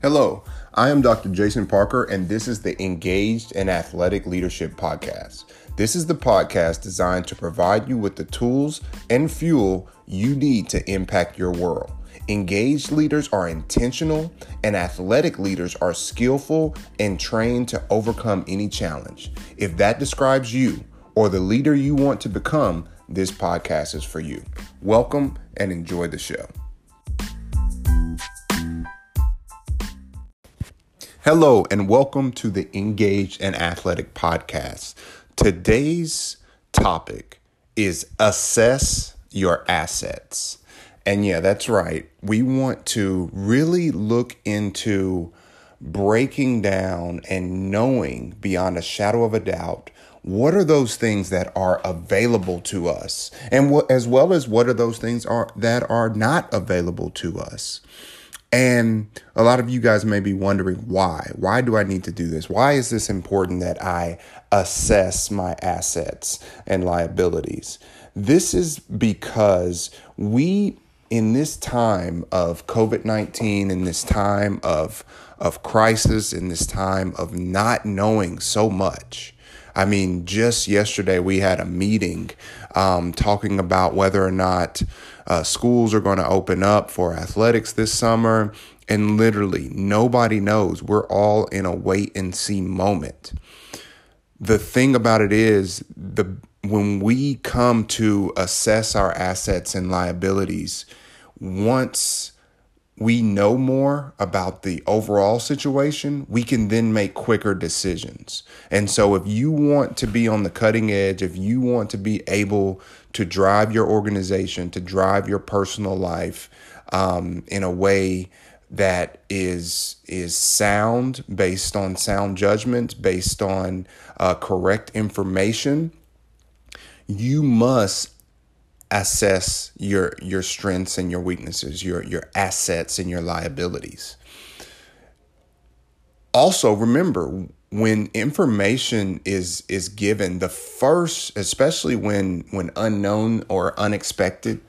Hello, I am Dr. Jason Parker, and this is the Engaged and Athletic Leadership Podcast. This is the podcast designed to provide you with the tools and fuel you need to impact your world. Engaged leaders are intentional, and athletic leaders are skillful and trained to overcome any challenge. If that describes you or the leader you want to become, this podcast is for you. Welcome and enjoy the show. Hello, and welcome to the Engaged and Athletic Podcast. Today's topic is assess your assets. And yeah, that's right. We want to really look into breaking down and knowing beyond a shadow of a doubt what are those things that are available to us and what as well as what are those things are that are not available to us and a lot of you guys may be wondering why. Why do I need to do this? Why is this important that I assess my assets and liabilities? This is because we, in this time of COVID 19, in this time of, of crisis, in this time of not knowing so much, I mean, just yesterday we had a meeting um, talking about whether or not uh, schools are going to open up for athletics this summer. And literally, nobody knows. We're all in a wait and see moment. The thing about it is, the when we come to assess our assets and liabilities, once we know more about the overall situation, we can then make quicker decisions. And so, if you want to be on the cutting edge, if you want to be able to drive your organization, to drive your personal life um, in a way that is is sound, based on sound judgment, based on uh, correct information, you must assess your your strengths and your weaknesses, your your assets and your liabilities. Also, remember when information is is given, the first, especially when when unknown or unexpected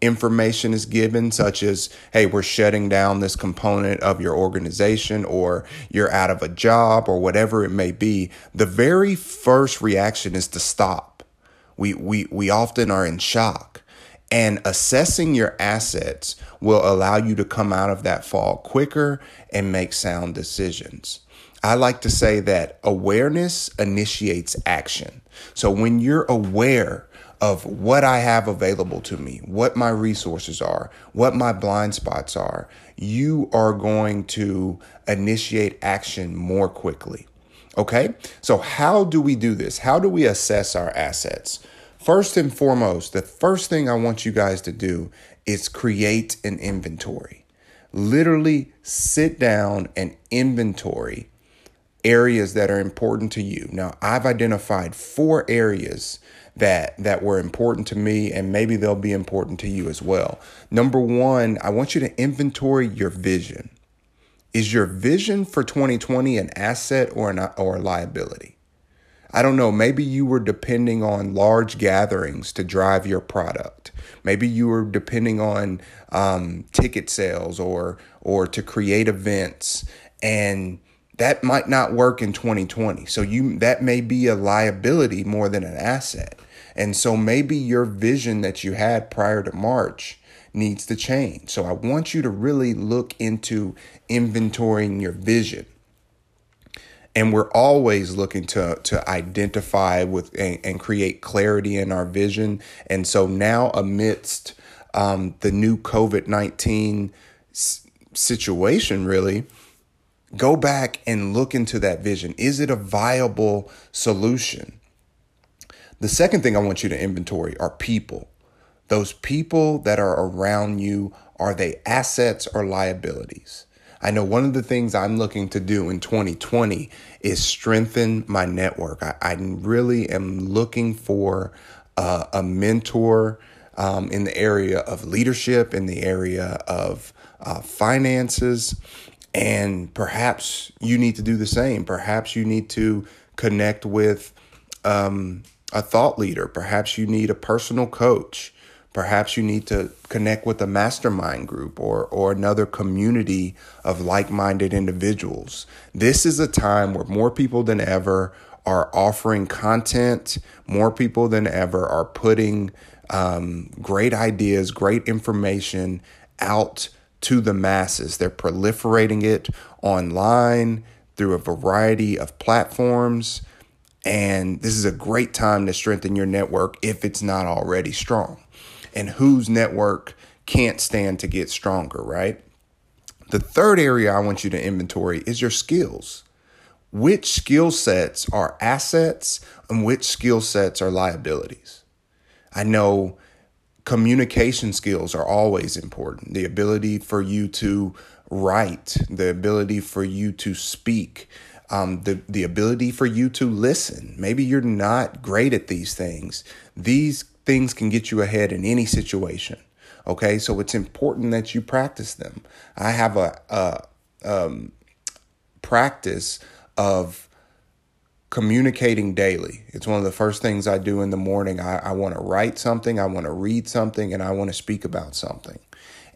information is given, such as, hey, we're shutting down this component of your organization, or you're out of a job, or whatever it may be, the very first reaction is to stop we, we, we often are in shock. And assessing your assets will allow you to come out of that fall quicker and make sound decisions. I like to say that awareness initiates action. So when you're aware of what I have available to me, what my resources are, what my blind spots are, you are going to initiate action more quickly. Okay, so how do we do this? How do we assess our assets? First and foremost, the first thing I want you guys to do is create an inventory. Literally sit down and inventory areas that are important to you. Now, I've identified four areas that that were important to me and maybe they'll be important to you as well. Number 1, I want you to inventory your vision. Is your vision for 2020 an asset or an or a liability? I don't know, maybe you were depending on large gatherings to drive your product. Maybe you were depending on um, ticket sales or or to create events and that might not work in 2020. So you that may be a liability more than an asset. And so maybe your vision that you had prior to March needs to change. So I want you to really look into inventorying your vision. And we're always looking to, to identify with and, and create clarity in our vision. And so now, amidst um, the new COVID 19 s- situation, really, go back and look into that vision. Is it a viable solution? The second thing I want you to inventory are people. Those people that are around you, are they assets or liabilities? I know one of the things I'm looking to do in 2020 is strengthen my network. I, I really am looking for uh, a mentor um, in the area of leadership, in the area of uh, finances. And perhaps you need to do the same. Perhaps you need to connect with um, a thought leader. Perhaps you need a personal coach. Perhaps you need to connect with a mastermind group or, or another community of like minded individuals. This is a time where more people than ever are offering content, more people than ever are putting um, great ideas, great information out to the masses. They're proliferating it online through a variety of platforms. And this is a great time to strengthen your network if it's not already strong and whose network can't stand to get stronger, right? The third area I want you to inventory is your skills. Which skill sets are assets and which skill sets are liabilities? I know communication skills are always important. The ability for you to write, the ability for you to speak, um, the, the ability for you to listen. Maybe you're not great at these things. These things can get you ahead in any situation. Okay, so it's important that you practice them. I have a, a um, practice of communicating daily. It's one of the first things I do in the morning. I, I want to write something, I want to read something, and I want to speak about something.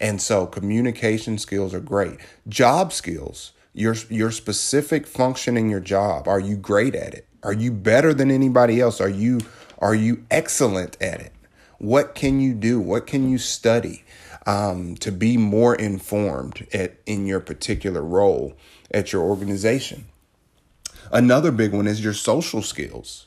And so communication skills are great. Job skills, your your specific function in your job, are you great at it? Are you better than anybody else? Are you are you excellent at it? What can you do? What can you study um, to be more informed at, in your particular role at your organization? Another big one is your social skills.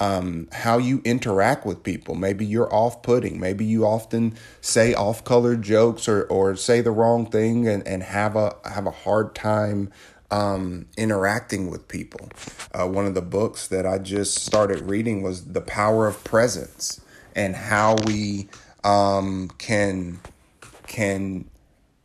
Um, how you interact with people. Maybe you're off putting. Maybe you often say off color jokes or, or say the wrong thing and, and have a have a hard time um, interacting with people. Uh, one of the books that I just started reading was The Power of Presence and how we um, can can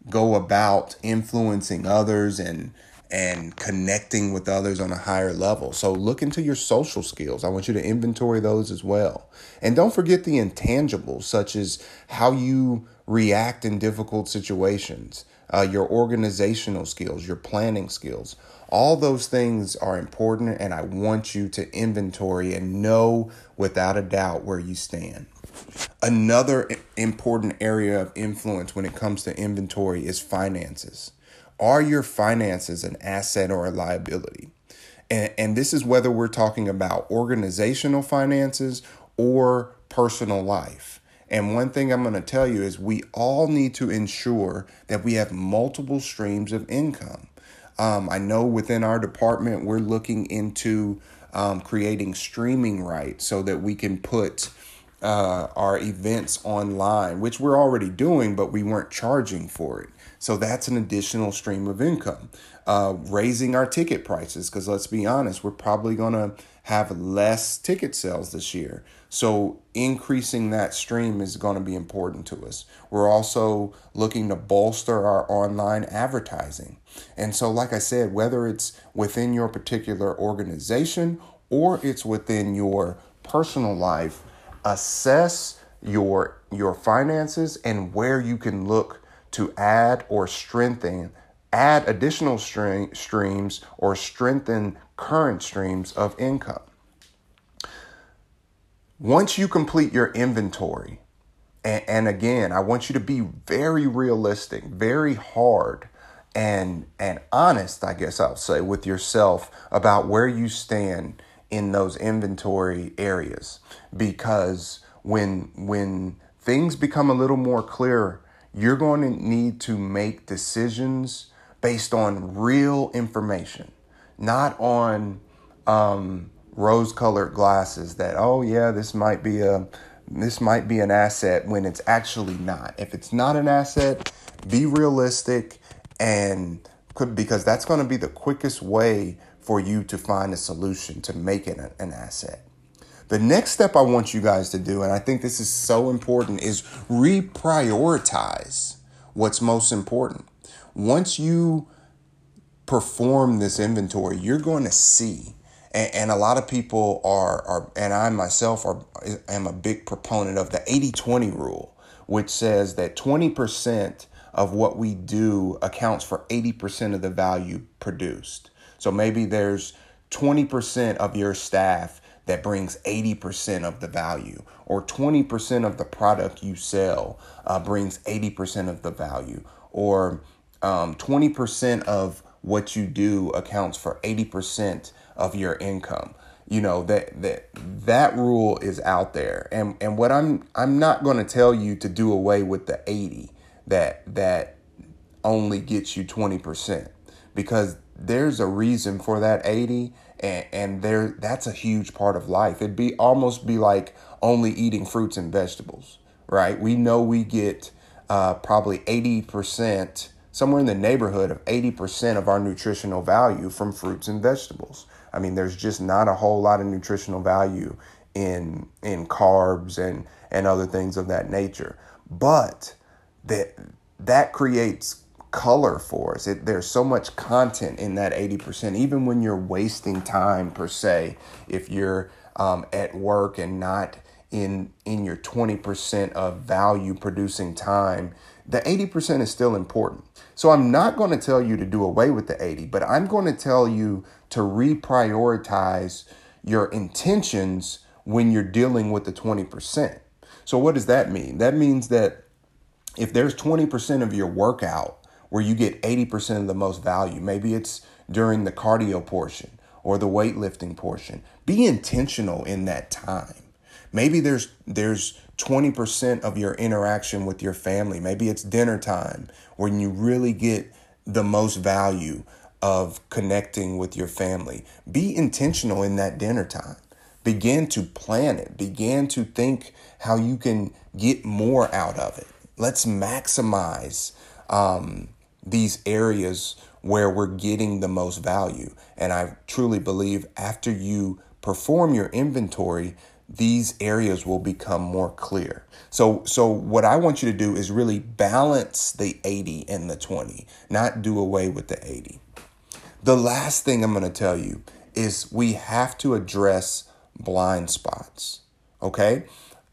go about influencing others and and connecting with others on a higher level. So look into your social skills. I want you to inventory those as well. And don't forget the intangibles such as how you react in difficult situations, uh, your organizational skills, your planning skills. All those things are important, and I want you to inventory and know without a doubt where you stand. Another important area of influence when it comes to inventory is finances. Are your finances an asset or a liability? And, and this is whether we're talking about organizational finances or personal life. And one thing I'm going to tell you is we all need to ensure that we have multiple streams of income. Um, I know within our department, we're looking into um, creating streaming rights so that we can put uh, our events online, which we're already doing, but we weren't charging for it. So that's an additional stream of income. Uh, raising our ticket prices, because let's be honest, we're probably going to have less ticket sales this year. So increasing that stream is going to be important to us. We're also looking to bolster our online advertising. And so, like I said, whether it's within your particular organization or it's within your personal life, assess your your finances and where you can look to add or strengthen add additional string, streams or strengthen current streams of income. Once you complete your inventory and, and again i want you to be very realistic very hard and and honest i guess i'll say with yourself about where you stand in those inventory areas. Because when when things become a little more clear you're going to need to make decisions based on real information not on um, rose colored glasses that oh yeah this might be a this might be an asset when it's actually not if it's not an asset be realistic and because that's going to be the quickest way for you to find a solution to make it an asset. The next step I want you guys to do, and I think this is so important, is reprioritize what's most important. Once you perform this inventory, you're going to see, and, and a lot of people are, are, and I myself are, am a big proponent of the 80 20 rule, which says that 20% of what we do accounts for 80% of the value produced. So maybe there's 20% of your staff that brings 80% of the value, or 20% of the product you sell uh, brings 80% of the value, or um, 20% of what you do accounts for 80% of your income. You know that that that rule is out there, and and what I'm I'm not going to tell you to do away with the 80 that that only gets you 20% because there's a reason for that 80 and, and there that's a huge part of life. It'd be almost be like only eating fruits and vegetables right? We know we get uh, probably 80% somewhere in the neighborhood of 80% of our nutritional value from fruits and vegetables i mean there's just not a whole lot of nutritional value in in carbs and and other things of that nature but that that creates color for us. It, there's so much content in that 80%, even when you're wasting time per se, if you're um, at work and not in in your 20% of value producing time, the 80% is still important. So I'm not going to tell you to do away with the 80, but I'm going to tell you to reprioritize your intentions when you're dealing with the 20%. So what does that mean? That means that if there's 20% of your workout where you get 80% of the most value. Maybe it's during the cardio portion or the weightlifting portion. Be intentional in that time. Maybe there's there's 20% of your interaction with your family. Maybe it's dinner time when you really get the most value of connecting with your family. Be intentional in that dinner time. Begin to plan it. Begin to think how you can get more out of it. Let's maximize um, these areas where we're getting the most value. And I truly believe after you perform your inventory, these areas will become more clear. So so what I want you to do is really balance the 80 and the 20, not do away with the 80. The last thing I'm going to tell you is we have to address blind spots. Okay?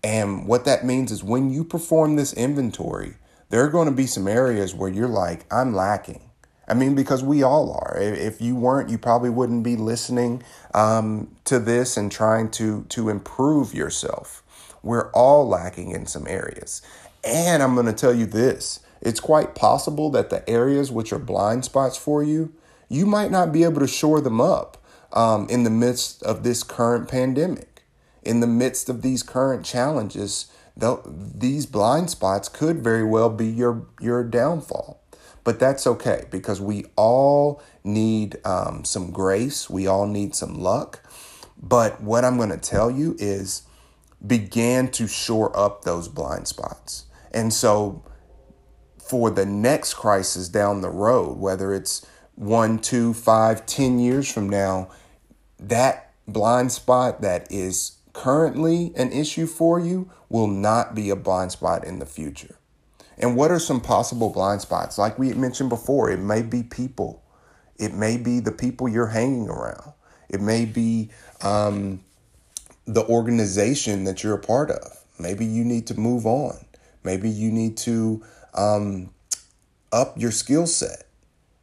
And what that means is when you perform this inventory, there are going to be some areas where you're like, I'm lacking. I mean, because we all are. If you weren't, you probably wouldn't be listening um, to this and trying to to improve yourself. We're all lacking in some areas, and I'm going to tell you this: it's quite possible that the areas which are blind spots for you, you might not be able to shore them up um, in the midst of this current pandemic, in the midst of these current challenges these blind spots could very well be your your downfall. But that's okay because we all need um, some grace. We all need some luck. But what I'm going to tell you is begin to shore up those blind spots. And so for the next crisis down the road, whether it's one, two, five, ten years from now, that blind spot that is currently an issue for you will not be a blind spot in the future. And what are some possible blind spots? Like we mentioned before, it may be people, it may be the people you're hanging around, it may be um, the organization that you're a part of. Maybe you need to move on. Maybe you need to um, up your skill set.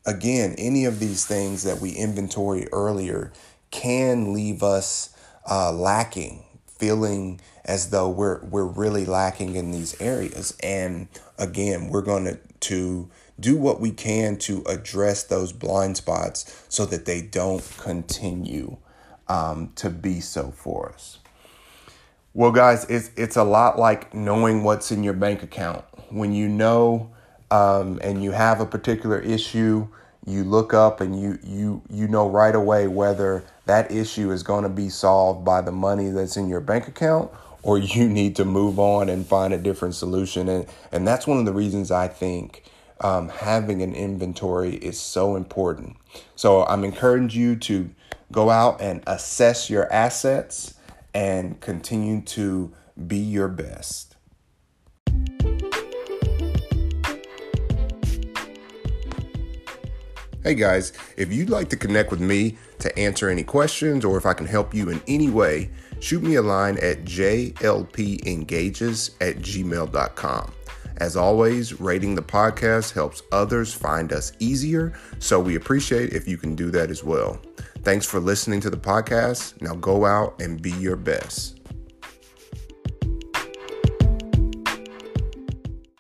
Again, any of these things that we inventory earlier can leave us uh, lacking, feeling as though we're we're really lacking in these areas. And again, we're going to to do what we can to address those blind spots so that they don't continue um, to be so for us. Well, guys, it's it's a lot like knowing what's in your bank account. When you know um, and you have a particular issue, you look up and you you you know right away whether that issue is going to be solved by the money that's in your bank account or you need to move on and find a different solution and and that's one of the reasons I think um, having an inventory is so important. So I'm encouraging you to go out and assess your assets and continue to be your best. Hey guys, if you'd like to connect with me to answer any questions or if I can help you in any way, shoot me a line at jlpengages at gmail.com. As always, rating the podcast helps others find us easier, so we appreciate if you can do that as well. Thanks for listening to the podcast. Now go out and be your best.